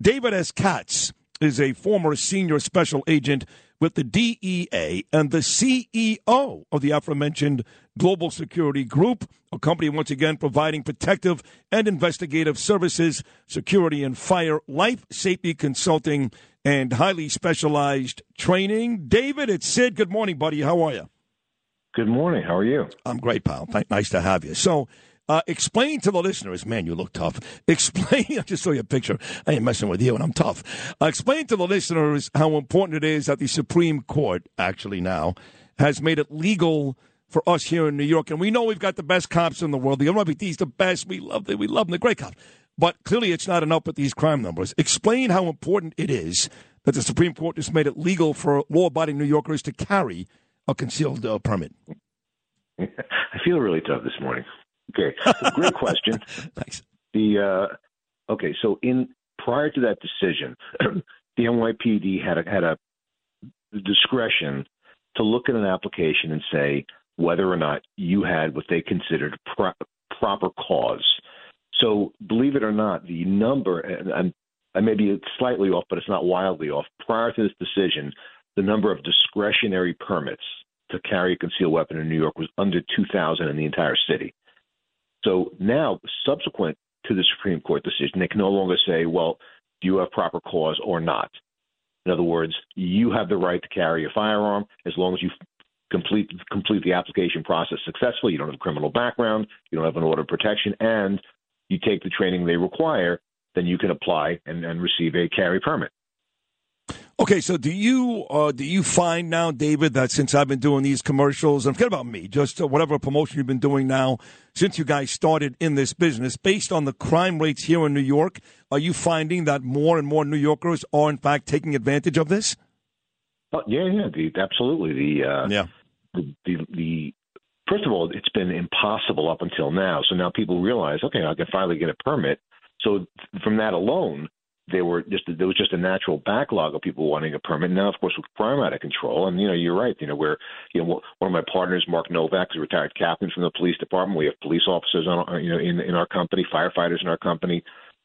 David S. Katz is a former senior special agent with the DEA and the CEO of the aforementioned Global Security Group, a company once again providing protective and investigative services, security and fire, life safety consulting, and highly specialized training. David, it's Sid. Good morning, buddy. How are you? Good morning. How are you? I'm great, pal. Nice to have you. So, uh, explain to the listeners, man, you look tough. Explain, I just saw your picture. I ain't messing with you, and I'm tough. Uh, explain to the listeners how important it is that the Supreme Court, actually now, has made it legal for us here in New York. And we know we've got the best cops in the world. The NYPD is the best. We love them. We love them. They're great cops. But clearly, it's not enough with these crime numbers. Explain how important it is that the Supreme Court has made it legal for law-abiding New Yorkers to carry a concealed uh, permit. I feel really tough this morning. Okay, great question. Thanks. The uh, okay, so in prior to that decision, the NYPD had a, had a discretion to look at an application and say whether or not you had what they considered pro- proper cause. So, believe it or not, the number, and I may be slightly off, but it's not wildly off. Prior to this decision, the number of discretionary permits to carry a concealed weapon in New York was under 2,000 in the entire city. So now, subsequent to the Supreme Court decision, they can no longer say, well, do you have proper cause or not? In other words, you have the right to carry a firearm as long as you complete complete the application process successfully. You don't have a criminal background, you don't have an order of protection, and you take the training they require. Then you can apply and, and receive a carry permit. Okay, so do you uh, do you find now, David, that since I've been doing these commercials, and forget about me, just uh, whatever promotion you've been doing now since you guys started in this business, based on the crime rates here in New York, are you finding that more and more New Yorkers are in fact taking advantage of this? Oh, yeah, yeah, the, absolutely. The uh, yeah, the, the the first of all, it's been impossible up until now. So now people realize, okay, I can finally get a permit. So from that alone, they were just there was just a natural backlog of people wanting a permit. Now, of course, with crime out of control, and you know, you're right. You know, where you know one of my partners, Mark Novak, is a retired captain from the police department. We have police officers on, you know, in in our company, firefighters in our company.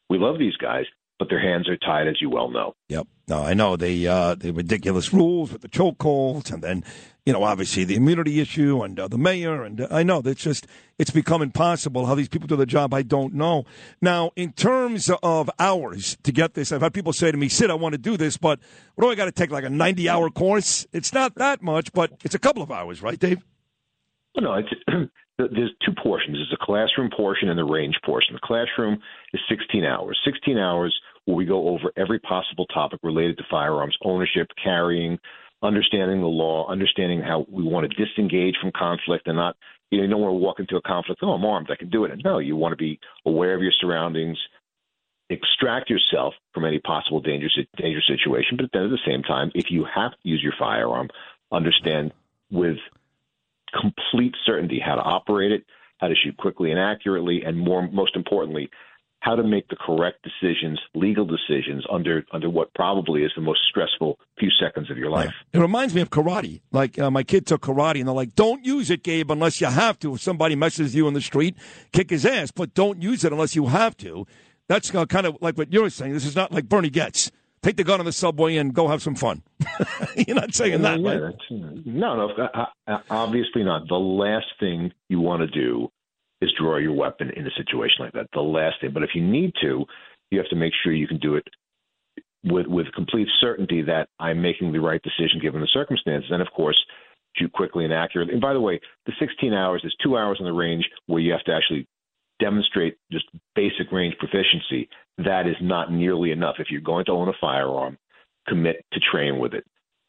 We love these guys, but their hands are tied, as you well know. Yep. No, I know the uh, the ridiculous rules with the chokeholds, and then you know obviously the immunity issue and uh, the mayor, and uh, I know that's just it's become impossible how these people do the job. I don't know. Now, in terms of hours to get this, I've had people say to me, "Sid, I want to do this, but what do I got to take like a ninety hour course?" It's not that much, but it's a couple of hours, right, Dave? No, it's there's two portions. There's a classroom portion and the range portion. The classroom is 16 hours. 16 hours where we go over every possible topic related to firearms ownership, carrying, understanding the law, understanding how we want to disengage from conflict and not, you know, you don't want to walk into a conflict, oh, I'm armed, I can do it. And no, you want to be aware of your surroundings, extract yourself from any possible danger, danger situation, but then at the same time, if you have to use your firearm, understand with complete certainty how to operate it, how to shoot quickly and accurately, and more, most importantly, how to make the correct decisions, legal decisions under under what probably is the most stressful few seconds of your life. Yeah. It reminds me of karate. Like uh, my kid took karate, and they're like, "Don't use it, Gabe, unless you have to. If somebody messes you in the street, kick his ass, but don't use it unless you have to." That's uh, kind of like what you're saying. This is not like Bernie Goetz. Take the gun on the subway and go have some fun. you're not saying that, yeah, right? No, no, uh, uh, obviously not. The last thing you want to do is draw your weapon in a situation like that. The last thing. But if you need to, you have to make sure you can do it with with complete certainty that I'm making the right decision given the circumstances. And of course, shoot quickly and accurately. And by the way, the 16 hours is two hours on the range where you have to actually demonstrate just basic range proficiency. That is not nearly enough. If you're going to own a firearm, commit to train with it.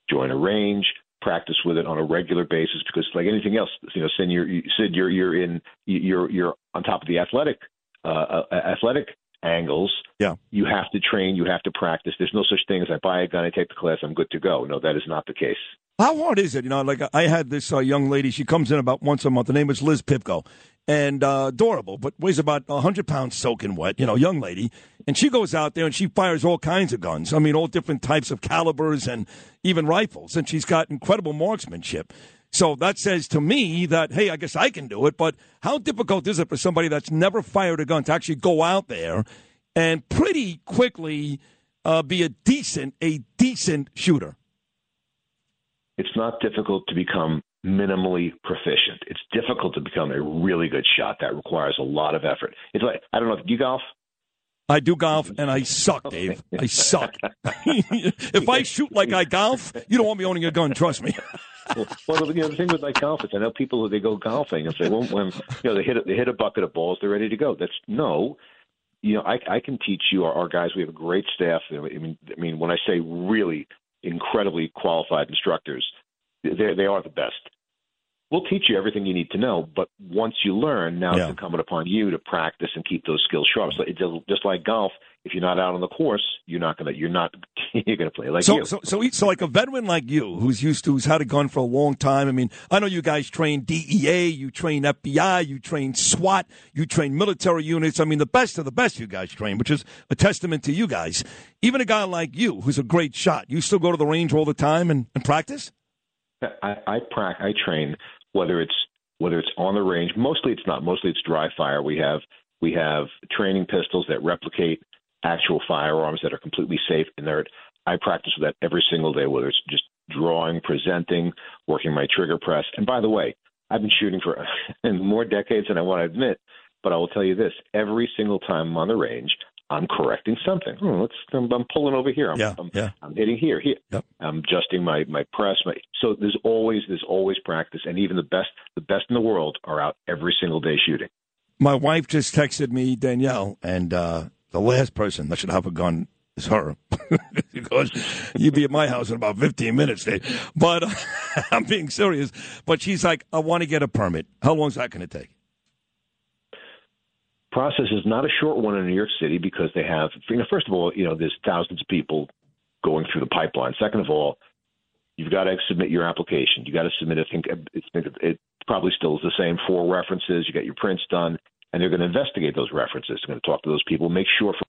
Join a range, practice with it on a regular basis because, like anything else, you know, Sid, you're, Sid, you're you're in you're you're on top of the athletic uh, uh, athletic angles. Yeah, you have to train, you have to practice. There's no such thing as I buy a gun, I take the class, I'm good to go. No, that is not the case. How hard is it? You know, like I had this uh, young lady. She comes in about once a month. Her name is Liz Pipko, and uh, adorable, but weighs about 100 pounds soaking wet, you know, young lady. And she goes out there and she fires all kinds of guns. I mean, all different types of calibers and even rifles. And she's got incredible marksmanship. So that says to me that, hey, I guess I can do it. But how difficult is it for somebody that's never fired a gun to actually go out there and pretty quickly uh, be a decent, a decent shooter? It's not difficult to become minimally proficient. It's difficult to become a really good shot. That requires a lot of effort. It's like I don't know. Do you golf? I do golf and I suck, Dave. I suck. if I shoot like I golf, you don't want me owning a gun. Trust me. well, you know, the thing with like golf is I know people who they go golfing and say, well, when you know they hit a, they hit a bucket of balls, they're ready to go. That's no. You know, I, I can teach you our, our guys. We have a great staff. I mean, I mean, when I say really incredibly qualified instructors, they they are the best we'll teach you everything you need to know. But once you learn, now yeah. it's incumbent upon you to practice and keep those skills sharp. So it's just like golf. If you're not out on the course, you're not gonna you're not you're gonna play like so, you. So so so like a veteran like you, who's used to who's had a gun for a long time. I mean, I know you guys train DEA, you train FBI, you train SWAT, you train military units. I mean, the best of the best you guys train, which is a testament to you guys. Even a guy like you, who's a great shot, you still go to the range all the time and, and practice. I I, pra- I train whether it's whether it's on the range. Mostly it's not. Mostly it's dry fire. We have we have training pistols that replicate actual firearms that are completely safe inert. I practice with that every single day, whether it's just drawing, presenting, working my trigger press. And by the way, I've been shooting for more decades than I want to admit, but I will tell you this: every single time I'm on the range, I'm correcting something. Oh, let's, I'm, I'm, pulling over here. I'm, yeah, I'm, yeah. I'm hitting here, here. Yep. I'm adjusting my my press. My, so there's always there's always practice, and even the best the best in the world are out every single day shooting. My wife just texted me Danielle, and uh, the last person that should have a gun is her because you'd be at my house in about 15 minutes, Dave. But I'm being serious. But she's like, I want to get a permit. How long is that going to take? Process is not a short one in New York City because they have, you know, first of all, you know, there's thousands of people going through the pipeline. Second of all, you've got to submit your application. You got to submit. I think it's it probably still is the same four references. You got your prints done, and they're going to investigate those references. They're going to talk to those people, make sure for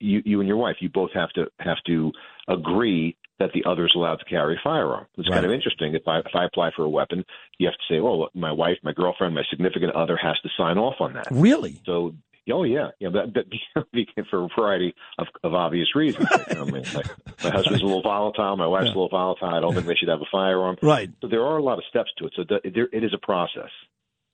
you, you and your wife, you both have to have to agree that the other is allowed to carry a firearm. It's right. kind of interesting. If I if I apply for a weapon, you have to say, "Oh, my wife, my girlfriend, my significant other has to sign off on that." Really? So, oh yeah, yeah. That, that for a variety of, of obvious reasons. you know, my, my, my, husband's a little volatile. My wife's yeah. a little volatile. I don't think they should have a firearm. Right. So there are a lot of steps to it. So the, there, it is a process.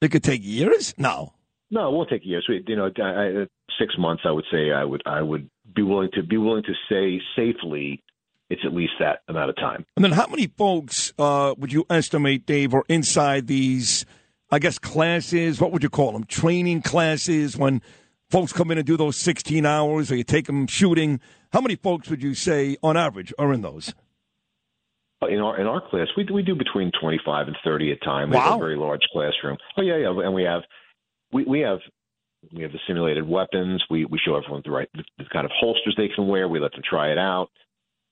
It could take years. No. No, it won't take years. We, you know, I, I, six months. I would say I would I would be willing to be willing to say safely it's at least that amount of time. And then, how many folks uh, would you estimate, Dave, are inside these? I guess classes. What would you call them? Training classes. When folks come in and do those sixteen hours, or you take them shooting. How many folks would you say, on average, are in those? Uh, in our in our class, we we do between twenty five and thirty at time. We wow. have a very large classroom. Oh yeah, yeah, and we have we we have we have the simulated weapons. We we show everyone the right the, the kind of holsters they can wear. We let them try it out.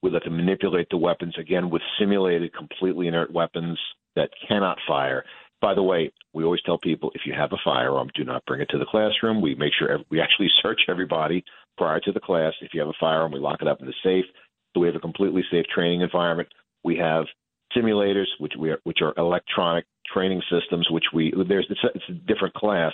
We let them manipulate the weapons again with simulated, completely inert weapons that cannot fire. By the way, we always tell people if you have a firearm, do not bring it to the classroom. We make sure we actually search everybody prior to the class. If you have a firearm, we lock it up in the safe. So we have a completely safe training environment. We have simulators, which we are, which are electronic training systems, which we there's it's a, it's a different class.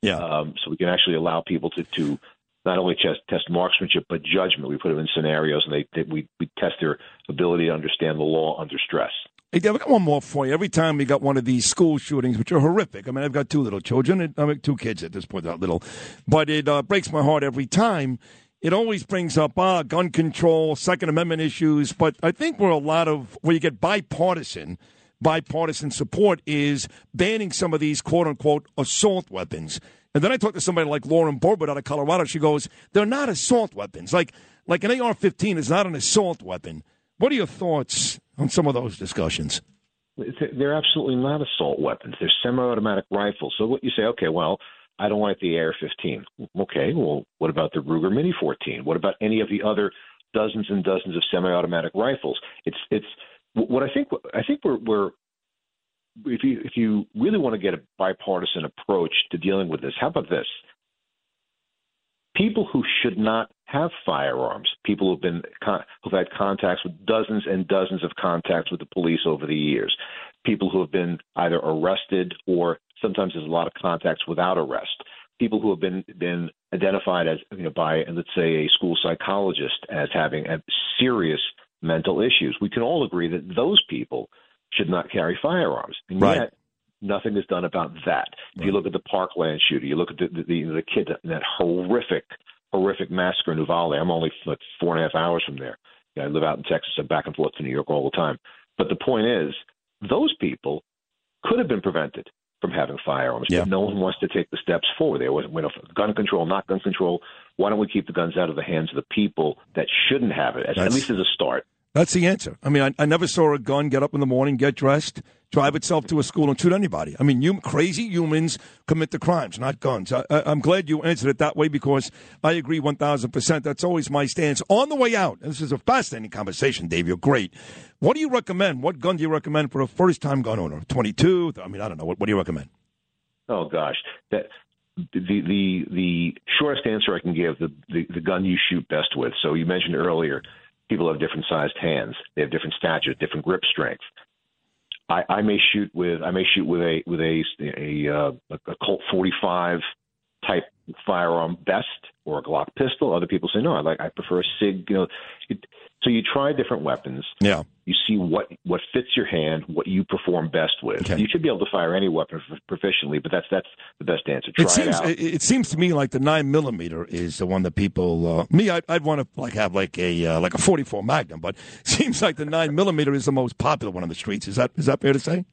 Yeah. Um, so we can actually allow people to to not only test, test marksmanship but judgment. We put them in scenarios, and they, they we, we test their ability to understand the law under stress. Hey, Dave, I got one more for you. Every time we got one of these school shootings, which are horrific. I mean, I've got two little children. I mean, two kids at this point, not little, but it uh, breaks my heart every time. It always brings up ah, gun control, Second Amendment issues, but I think where a lot of where you get bipartisan bipartisan support is banning some of these quote unquote assault weapons. And then I talked to somebody like Lauren Boebert out of Colorado. She goes, "They're not assault weapons. Like like an AR-15 is not an assault weapon." What are your thoughts on some of those discussions? They're absolutely not assault weapons. They're semi-automatic rifles. So what you say? Okay, well, I don't like the AR-15. Okay, well, what about the Ruger Mini 14? What about any of the other dozens and dozens of semi-automatic rifles? It's it's what I think. I think we're we're if you if you really want to get a bipartisan approach to dealing with this, how about this? People who should not have firearms, people who've been who've had contacts with dozens and dozens of contacts with the police over the years, people who have been either arrested or sometimes there's a lot of contacts without arrest, people who have been been identified as you know by let's say a school psychologist as having serious mental issues. We can all agree that those people should not carry firearms, and right. yet nothing is done about that. If you look at the Parkland shooter, you look at the the, the, the kid that horrific horrific massacre in Uvalde. I'm only like four and a half hours from there. I live out in Texas. I'm back and forth to New York all the time. But the point is, those people could have been prevented from having firearms, yeah. but no one wants to take the steps forward. There was you know, gun control, not gun control. Why don't we keep the guns out of the hands of the people that shouldn't have it, at least as a start? That's the answer. I mean, I, I, never saw a gun get up in the morning, get dressed, drive itself to a school, and shoot anybody. I mean, you, crazy humans commit the crimes, not guns. I, am glad you answered it that way because I agree 1,000%. That's always my stance. On the way out, this is a fascinating conversation, Dave. You're great. What do you recommend? What gun do you recommend for a first time gun owner? 22? I mean, I don't know. What, what do you recommend? Oh, gosh. That the the the shortest answer I can give the, the the gun you shoot best with. So you mentioned earlier people have different sized hands. They have different statures, different grip strength. I, I may shoot with I may shoot with a with a a, uh, a Colt 45 type firearm best or a Glock pistol. Other people say no, I like I prefer a Sig. You know, it, so you try different weapons. Yeah. You see what what fits your hand, what you perform best with. Okay. You should be able to fire any weapon proficiently, but that's that's the best answer. Try it seems it, it, it, seems to me like the nine millimeter is the one that people. Uh, me, I'd, I'd want to like have like a uh, like a forty four Magnum, but it seems like the nine millimeter is the most popular one on the streets. Is that is that fair to say?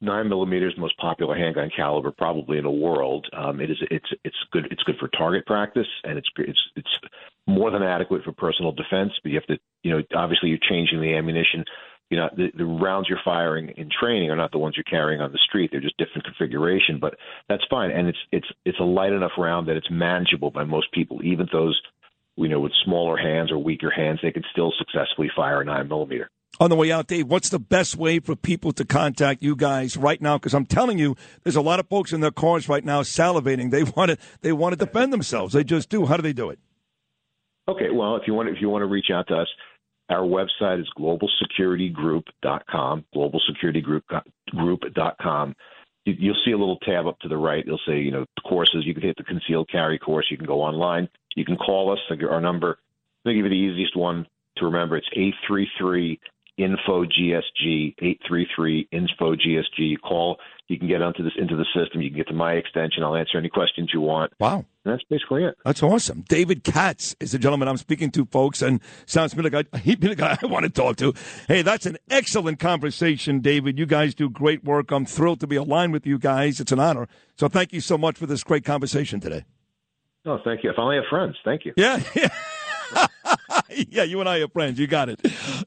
Nine millimeters, most popular handgun caliber probably in the world. Um, it is it's it's good it's good for target practice and it's it's it's more than adequate for personal defense. But you have to you know obviously you're changing the ammunition. You know the, the rounds you're firing in training are not the ones you're carrying on the street. They're just different configuration, but that's fine. And it's it's it's a light enough round that it's manageable by most people, even those you know with smaller hands or weaker hands. They can still successfully fire a nine millimeter on the way out, Dave, what's the best way for people to contact you guys right now? Because I'm telling you, there's a lot of folks in their cars right now salivating. They want to they want to defend themselves. They just do. How do they do it? Okay, well, if you want if you want to reach out to us, our website is globalsecuritygroup.com. Globalsecuritygroup.com. You, you'll see a little tab up to the right. You'll say, you know, courses. You can hit the concealed carry course. You can go online. You can call us. Our number. I'll give you the easiest one to remember. It's eight three three info GSG eight three three info GSG. Call. You can get onto this into the system. You can get to my extension. I'll answer any questions you want. Wow, and that's basically it. That's awesome. David Katz is the gentleman I'm speaking to, folks, and sounds to me like I, he'd be the guy I want to talk to. Hey, that's an excellent conversation, David. You guys do great work. I'm thrilled to be aligned with you guys. It's an honor. So thank you so much for this great conversation today. Oh, thank you. I finally have friends. Thank you. Yeah. yeah. yeah, you and I are friends. You got it.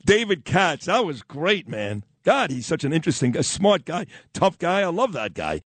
David Katz, that was great, man. God, he's such an interesting, a smart guy, tough guy. I love that guy.